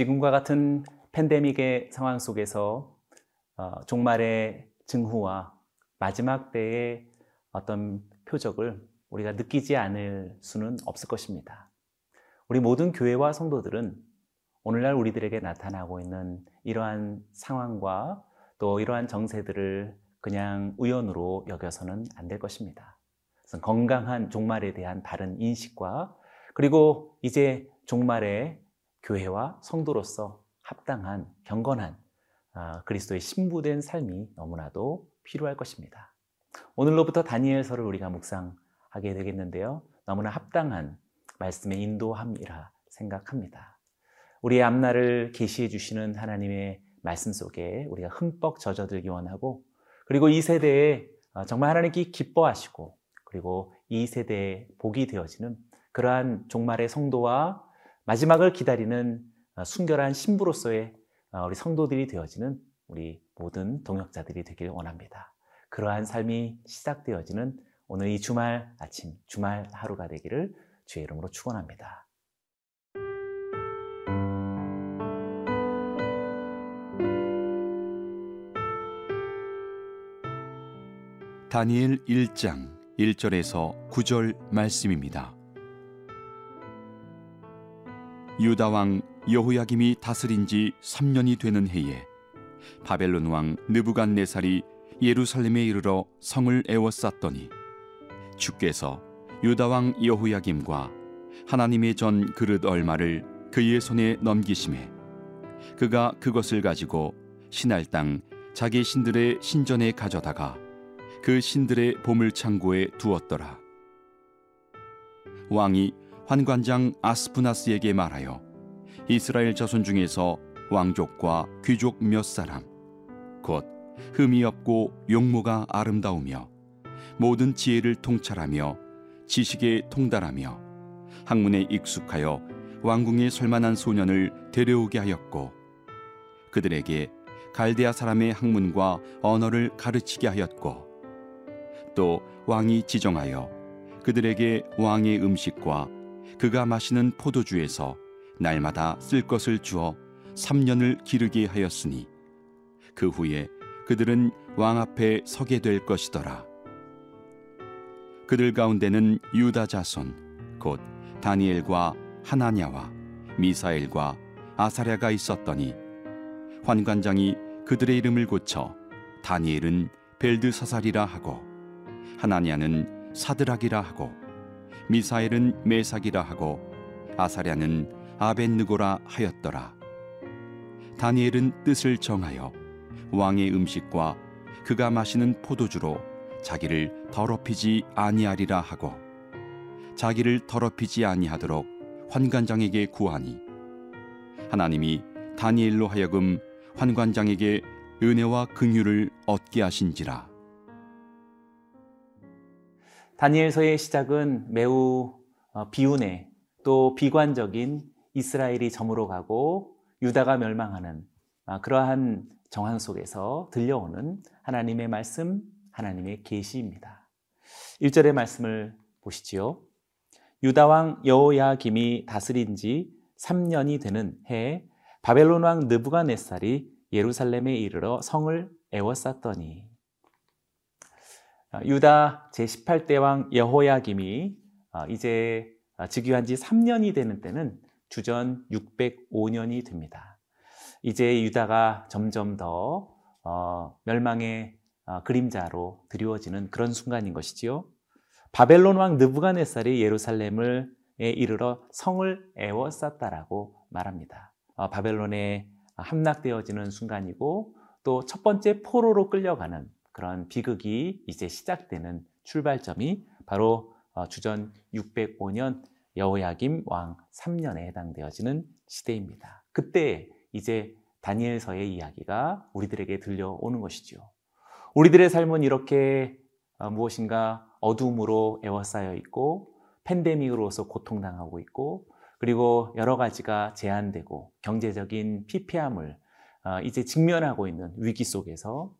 지금과 같은 팬데믹의 상황 속에서 어, 종말의 증후와 마지막 때의 어떤 표적을 우리가 느끼지 않을 수는 없을 것입니다. 우리 모든 교회와 성도들은 오늘날 우리들에게 나타나고 있는 이러한 상황과 또 이러한 정세들을 그냥 우연으로 여겨서는 안 될 것입니다. 건강한 종말에 대한 바른 인식과 그리고 이제 종말의 교회와 성도로서 합당한 경건한 아, 그리스도의 신부된 삶이 너무나도 필요할 것입니다. 오늘로부터 다니엘서를 우리가 묵상하게 되겠는데요. 너무나 합당한 말씀의 인도함이라 생각합니다. 우리의 앞날을 계시해 주시는 하나님의 말씀 속에 우리가 흠뻑 젖어들기 원하고 그리고 이 세대에 어, 정말 하나님께 기뻐하시고 그리고 이 세대에 복이 되어지는 그러한 종말의 성도와 마지막을 기다리는 어, 순결한 신부로서의 어, 우리 성도들이 되어지는 우리 모든 동역자들이 되길 원합니다. 그러한 삶이 시작되어지는 오늘 이 주말 아침, 주말 하루가 되기를 주의 이름으로 축원합니다. 다니엘 1장 1절에서 9절 말씀입니다. 유다 왕 여호야김이 다스린 지 3년이 되는 해에 바벨론 왕 느부갓네살이 예루살렘에 이르러 성을 에워쌌더니 주께서 유다 왕 여호야김과 하나님의 전 그릇 얼마를 그의 손에 넘기심에 그가 그것을 가지고 신할 땅 자기 신들의 신전에 가져다가 그 신들의 보물 창고에 두었더라. 왕이 환관장 아스푸나스에게 말하여 이스라엘 자손 중에서 왕족과 귀족 몇 사람 곧 흠이 없고 용모가 아름다우며 모든 지혜를 통찰하며 지식에 통달하며 학문에 익숙하여 왕궁에 설만한 소년을 데려오게 하였고 그들에게 갈대아 사람의 학문과 언어를 가르치게 하였고 또 왕이 지정하여 그들에게 왕의 음식과 그가 마시는 포도주에서 날마다 쓸 것을 주어 3년을 기르게 하였으니 그 후에 그들은 왕 앞에 서게 될 것이더라. 그들 가운데는 유다 자손 곧 다니엘과 하나냐와 미사엘과 아사랴가 있었더니 환관장이 그들의 이름을 고쳐 다니엘은 벨드사살이라 하고 하나냐는 사드락이라 하고 미사엘은 메삭이라 하고 아사랴는 아벤느고라 하였더라. 다니엘은 뜻을 정하여 왕의 음식과 그가 마시는 포도주로 자기를 더럽히지 아니하리라 하고 자기를 더럽히지 아니하도록 환관장에게 구하니 하나님이 다니엘로 하여금 환관장에게 은혜와 긍휼을 얻게 하신지라. 다니엘서의 시작은 매우 어, 비운의 또 비관적인 이스라엘이 점으로 가고 유다가 멸망하는 아, 그러한 정황 속에서 들려오는 하나님의 말씀, 하나님의 계시입니다. 1절의 말씀을 보시지요. 유다 왕 여호야김이 다스린 지 3년이 되는 해에 바벨론 왕 느부갓네살이 예루살렘에 이르러 성을 에워쌌더니 아, 유다 제18대 왕 여호야김이 아, 이제 아, 즉위한 지 3년이 되는 때는 주전 605년이 됩니다. 이제 유다가 점점 더 어, 멸망의 그림자로 드리워지는 그런 순간인 것이지요. 바벨론 왕 느부갓네살이 예루살렘을 이르러 성을 에워쌌다라고 말합니다. 바벨론에 함락되어지는 순간이고 또 첫 번째 포로로 끌려가는 그런 비극이 이제 시작되는 출발점이 바로 어, 주전 605년 여호야김 왕 3년에 해당되어지는 시대입니다. 그때 이제 다니엘서의 이야기가 우리들에게 들려오는 것이죠. 우리들의 삶은 이렇게 어, 무엇인가 어둠으로 에워싸여 있고 팬데믹으로서 고통당하고 있고 그리고 여러 가지가 제한되고 경제적인 피폐함을 어, 이제 직면하고 있는 위기 속에서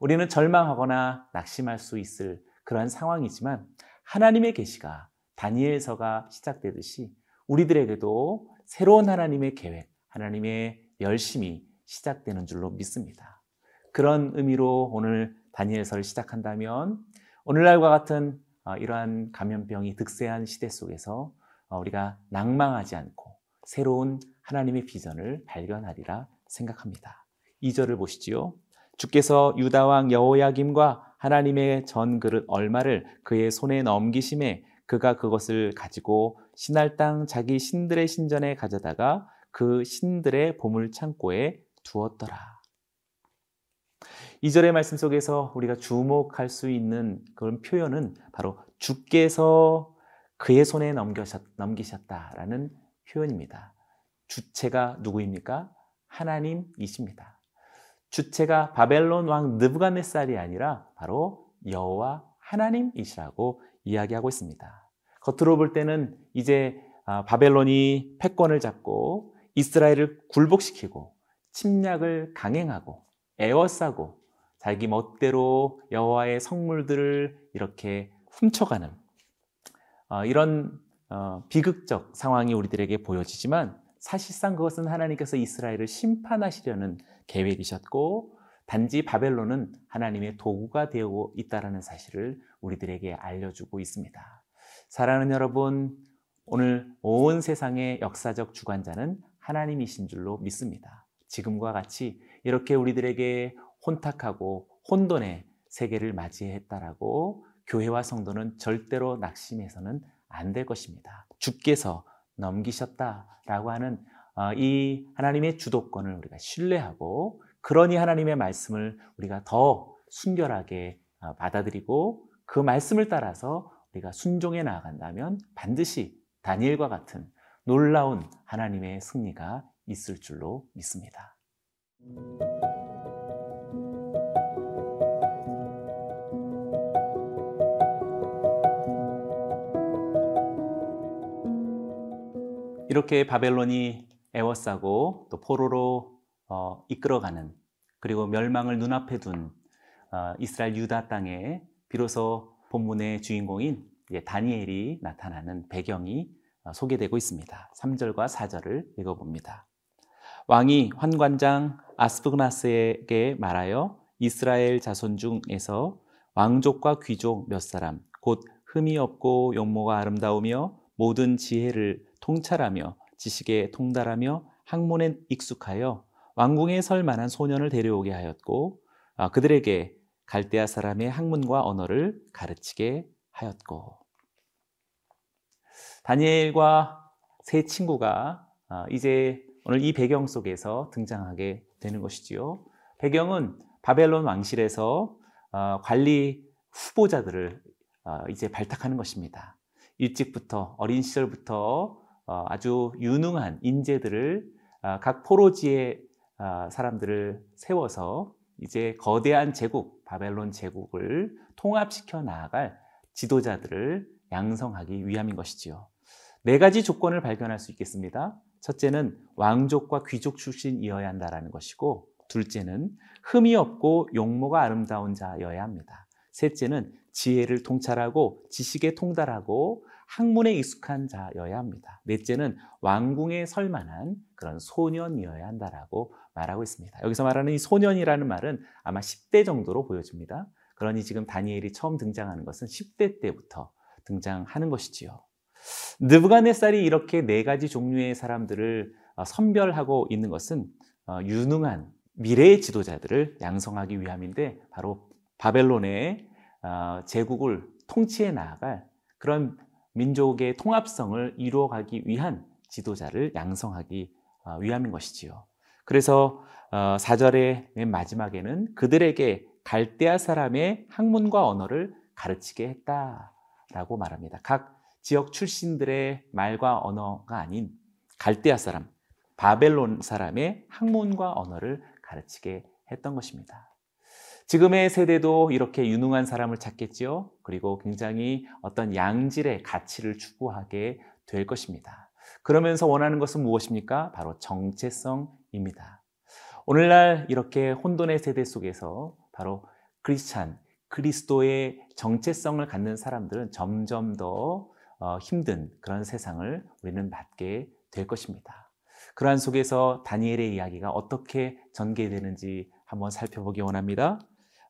우리는 절망하거나 낙심할 수 있을 그러한 상황이지만 하나님의 계시가 다니엘서가 시작되듯이 우리들에게도 새로운 하나님의 계획, 하나님의 열심이 시작되는 줄로 믿습니다. 그런 의미로 오늘 다니엘서를 시작한다면 오늘날과 같은 어, 이러한 감염병이 득세한 시대 속에서 어, 우리가 낭망하지 않고 새로운 하나님의 비전을 발견하리라 생각합니다. 2절을 보시지요. 주께서 유다 왕 여호야김과 하나님의 전 그릇 얼마를 그의 손에 넘기심에 그가 그것을 가지고 신할 땅 자기 신들의 신전에 가져다가 그 신들의 보물 창고에 두었더라. 2절의 말씀 속에서 우리가 주목할 수 있는 그런 표현은 바로 주께서 그의 손에 넘기셨 다라는 표현입니다. 주체가 누구입니까? 하나님이십니다. 주체가 바벨론 왕 느부갓네살이 아니라 바로 여호와 하나님이시라고 이야기하고 있습니다. 겉으로 볼 때는 이제 아, 바벨론이 패권을 잡고 이스라엘을 굴복시키고 침략을 강행하고 에워싸고 자기 멋대로 여호와의 성물들을 이렇게 훔쳐가는 어, 이런 어, 비극적 상황이 우리들에게 보여지지만 사실상 그것은 하나님께서 이스라엘을 심판하시려는 계획이셨고 단지 바벨론은 하나님의 도구가 되어 있다라는 사실을 우리들에게 알려주고 있습니다. 사랑하는 여러분, 오늘 온 세상의 역사적 주관자는 하나님이신 줄로 믿습니다. 지금과 같이 이렇게 우리들에게 혼탁하고 혼돈의 세계를 맞이했다라고 교회와 성도는 절대로 낙심해서는 안 될 것입니다. 주께서 넘기셨다라고 하는 어, 이 하나님의 주도권을 우리가 신뢰하고 그러니 하나님의 말씀을 우리가 더 순결하게 어, 받아들이고 그 말씀을 따라서 우리가 순종해 나아간다면 반드시 다니엘과 같은 놀라운 하나님의 승리가 있을 줄로 믿습니다. 이렇게 바벨론이 애워싸고 또 포로로 어, 이끌어가는 그리고 멸망을 눈앞에 둔 어, 이스라엘 유다 땅에 비로소 본문의 주인공인 다니엘이 나타나는 배경이 어, 소개되고 있습니다. 3절과 4절을 읽어봅니다. 왕이 환관장 아스프그나스에게 말하여 이스라엘 자손 중에서 왕족과 귀족 몇 사람 곧 흠이 없고 용모가 아름다우며 모든 지혜를 통찰하며 지식에 통달하며 학문에 익숙하여 왕궁에 설 만한 소년을 데려오게 하였고 아, 그들에게 갈대아 사람의 학문과 언어를 가르치게 하였고 다니엘과 세 친구가 아, 이제 오늘 이 배경 속에서 등장하게 되는 것이지요. 배경은 바벨론 왕실에서 아, 관리 후보자들을 이제 발탁하는 것입니다. 일찍부터 어린 시절부터 어, 아주 유능한 인재들을 아, 각 포로지의 아, 사람들을 세워서 이제 거대한 제국, 바벨론 제국을 통합시켜 나아갈 지도자들을 양성하기 위함인 것이지요. 네 가지 조건을 발견할 수 있겠습니다. 첫째는 왕족과 귀족 출신이어야 한다라는 것이고, 둘째는 흠이 없고 용모가 아름다운 자여야 합니다. 셋째는 지혜를 통찰하고 지식에 통달하고 학문에 익숙한 자여야 합니다. 넷째는 왕궁에 설 만한 그런 소년이어야 한다라고 말하고 있습니다. 여기서 말하는 이 소년이라는 말은 아마 10대 정도로 보여집니다. 그러니 지금 다니엘이 처음 등장하는 것은 10대 때부터 등장하는 것이지요. 느부갓네살이 이렇게 네 가지 종류의 사람들을 어, 선별하고 있는 것은 어, 유능한 미래의 지도자들을 양성하기 위함인데 바로 바벨론의 어, 제국을 통치해 나아갈 그런 민족의 통합성을 이루어가기 위한 지도자를 양성하기 어, 위함인 것이지요. 그래서 4절의 어, 맨 마지막에는 그들에게 갈대아 사람의 학문과 언어를 가르치게 했다라고 말합니다. 각 지역 출신들의 말과 언어가 아닌 갈대아 사람, 바벨론 사람의 학문과 언어를 가르치게 했던 것입니다. 지금의 세대도 이렇게 유능한 사람을 찾겠지요. 그리고 굉장히 어떤 양질의 가치를 추구하게 될 것입니다. 그러면서 원하는 것은 무엇입니까? 바로 정체성입니다. 오늘날 이렇게 혼돈의 세대 속에서 바로 크리스찬, 그리스도의 정체성을 갖는 사람들은 점점 더 어, 힘든 그런 세상을 우리는 맞게 될 것입니다. 그러한 속에서 다니엘의 이야기가 어떻게 전개되는지 한번 살펴보기 원합니다.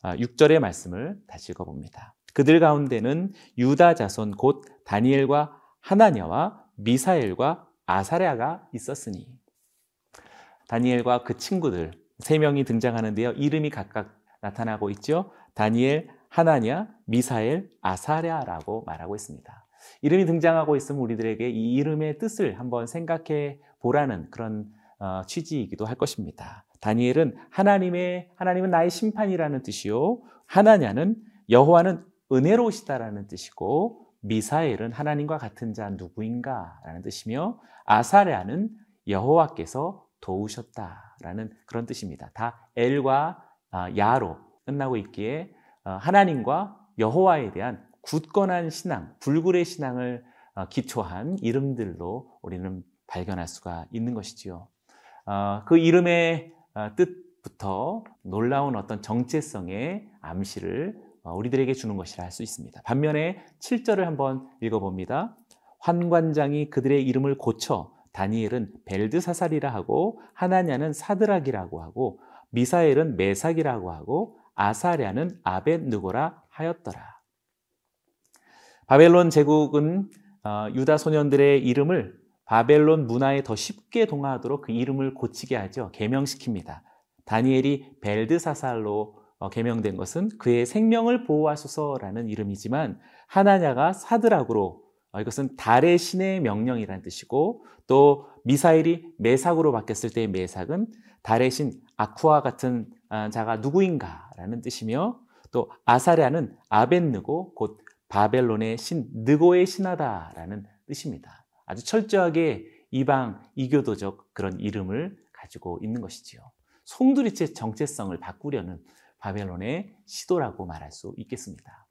6절의 아, 말씀을 다시 읽어봅니다. 그들 가운데는 유다 자손 곧 다니엘과 하나냐와 미사엘과 아사랴가 있었으니 다니엘과 그 친구들 세 명이 등장하는데요. 이름이 각각 나타나고 있죠. 다니엘, 하나냐, 미사엘, 아사랴라고 말하고 있습니다. 이름이 등장하고 있으면 우리들에게 이 이름의 뜻을 한번 생각해 보라는 그런 어, 취지이기도 할 것입니다. 다니엘은 하나님의 하나님은 나의 심판이라는 뜻이요. 하나냐는 여호와는 은혜로우시다라는 뜻이고 미사엘은 하나님과 같은 자 누구인가라는 뜻이며 아사랴는 여호와께서 도우셨다라는 그런 뜻입니다. 다 엘과 아, 야로 끝나고 있기에 어, 하나님과 여호와에 대한 굳건한 신앙, 불굴의 신앙을 어, 기초한 이름들로 우리는 발견할 수가 있는 것이지요. 어, 그 이름의 뜻부터 놀라운 어떤 정체성의 암시를 우리들에게 주는 것이라 할 수 있습니다. 반면에 7절을 한번 읽어봅니다. 환관장이 그들의 이름을 고쳐 다니엘은 벨드사살이라 하고 하나냐는 사드락이라고 하고 미사엘은 메삭이라고 하고 아사랴는 아벳느고라 하였더라. 바벨론 제국은 어, 유다 소년들의 이름을 바벨론 문화에 더 쉽게 동화하도록 그 이름을 고치게 하죠. 개명시킵니다. 다니엘이 벨드사살로 어, 개명된 것은 그의 생명을 보호하소서라는 이름이지만 하나냐가 사드락으로 어, 이것은 달의 신의 명령이라는 뜻이고 또 미사일이 메삭으로 바뀌었을 때의 메삭은 달의 신 아쿠아 같은 아, 자가 누구인가라는 뜻이며 또 아사랴는 아벤느고 곧 바벨론의 신 느고의 신하다라는 뜻입니다. 아주 철저하게 이방 이교도적 그런 이름을 가지고 있는 것이지요. 송두리째 정체성을 바꾸려는 바벨론의 시도라고 말할 수 있겠습니다.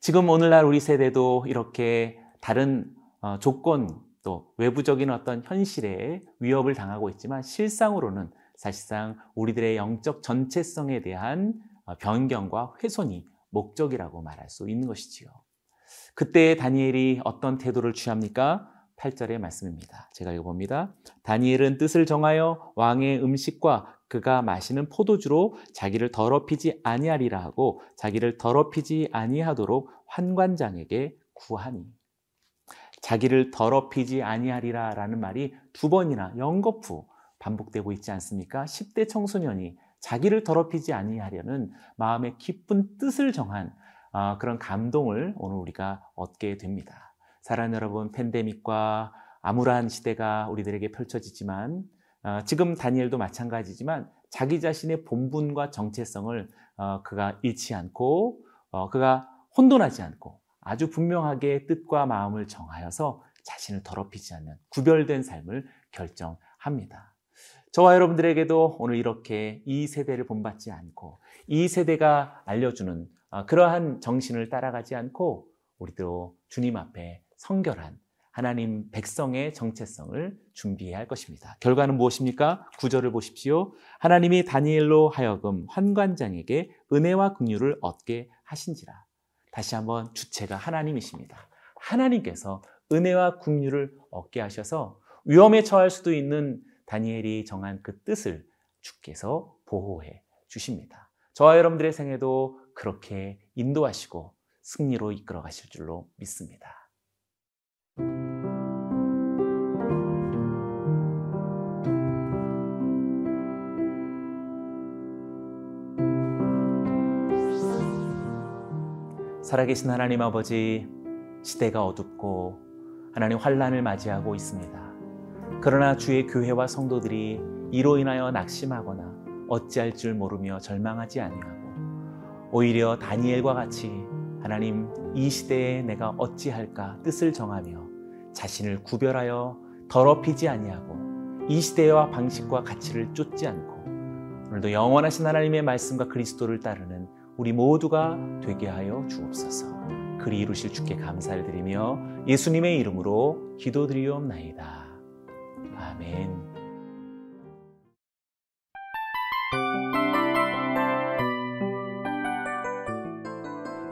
지금 오늘날 우리 세대도 이렇게 다른 어, 조건 또 외부적인 어떤 현실에 위협을 당하고 있지만 실상으로는 사실상 우리들의 영적 전체성에 대한 어, 변경과 훼손이 목적이라고 말할 수 있는 것이지요. 그때 다니엘이 어떤 태도를 취합니까? 8절의 말씀입니다. 제가 읽어봅니다. 다니엘은 뜻을 정하여 왕의 음식과 그가 마시는 포도주로 자기를 더럽히지 아니하리라 하고 자기를 더럽히지 아니하도록 환관장에게 구하니 자기를 더럽히지 아니하리라 라는 말이 두 번이나 연거푸 반복되고 있지 않습니까? 10대 청소년이 자기를 더럽히지 아니하려는 마음의 깊은 뜻을 정한 아, 그런 감동을 오늘 우리가 얻게 됩니다. 사랑 여러분, 팬데믹과 암울한 시대가 우리들에게 펼쳐지지만 아, 지금 다니엘도 마찬가지지만 자기 자신의 본분과 정체성을 어, 그가 잃지 않고 어, 그가 혼돈하지 않고 아주 분명하게 뜻과 마음을 정하여서 자신을 더럽히지 않는 구별된 삶을 결정합니다. 저와 여러분들에게도 오늘 이렇게 이 세대를 본받지 않고 이 세대가 알려주는 아, 그러한 정신을 따라가지 않고 우리도 주님 앞에 성결한 하나님 백성의 정체성을 준비해야 할 것입니다. 결과는 무엇입니까? 구절을 보십시오. 하나님이 다니엘로 하여금 환관장에게 은혜와 긍휼을 얻게 하신지라. 다시 한번 주체가 하나님이십니다. 하나님께서 은혜와 긍휼을 얻게 하셔서 위험에 처할 수도 있는 다니엘이 정한 그 뜻을 주께서 보호해 주십니다. 저와 여러분들의 생애도 그렇게 인도하시고 승리로 이끌어 가실 줄로 믿습니다. 살아계신 하나님 아버지, 시대가 어둡고 하나님 환란을 맞이하고 있습니다. 그러나 주의 교회와 성도들이 이로 인하여 낙심하거나 어찌할 줄 모르며 절망하지 아니하고 오히려 다니엘과 같이 하나님 이 시대에 내가 어찌할까 뜻을 정하며 자신을 구별하여 더럽히지 아니하고 이 시대와 방식과 가치를 쫓지 않고 오늘도 영원하신 하나님의 말씀과 그리스도를 따르는 우리 모두가 되게 하여 주옵소서. 그리 이루실 주께 감사를 드리며 예수님의 이름으로 기도드리옵나이다. 아멘.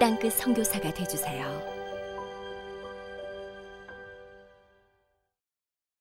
땅끝 선교사가 되주세요.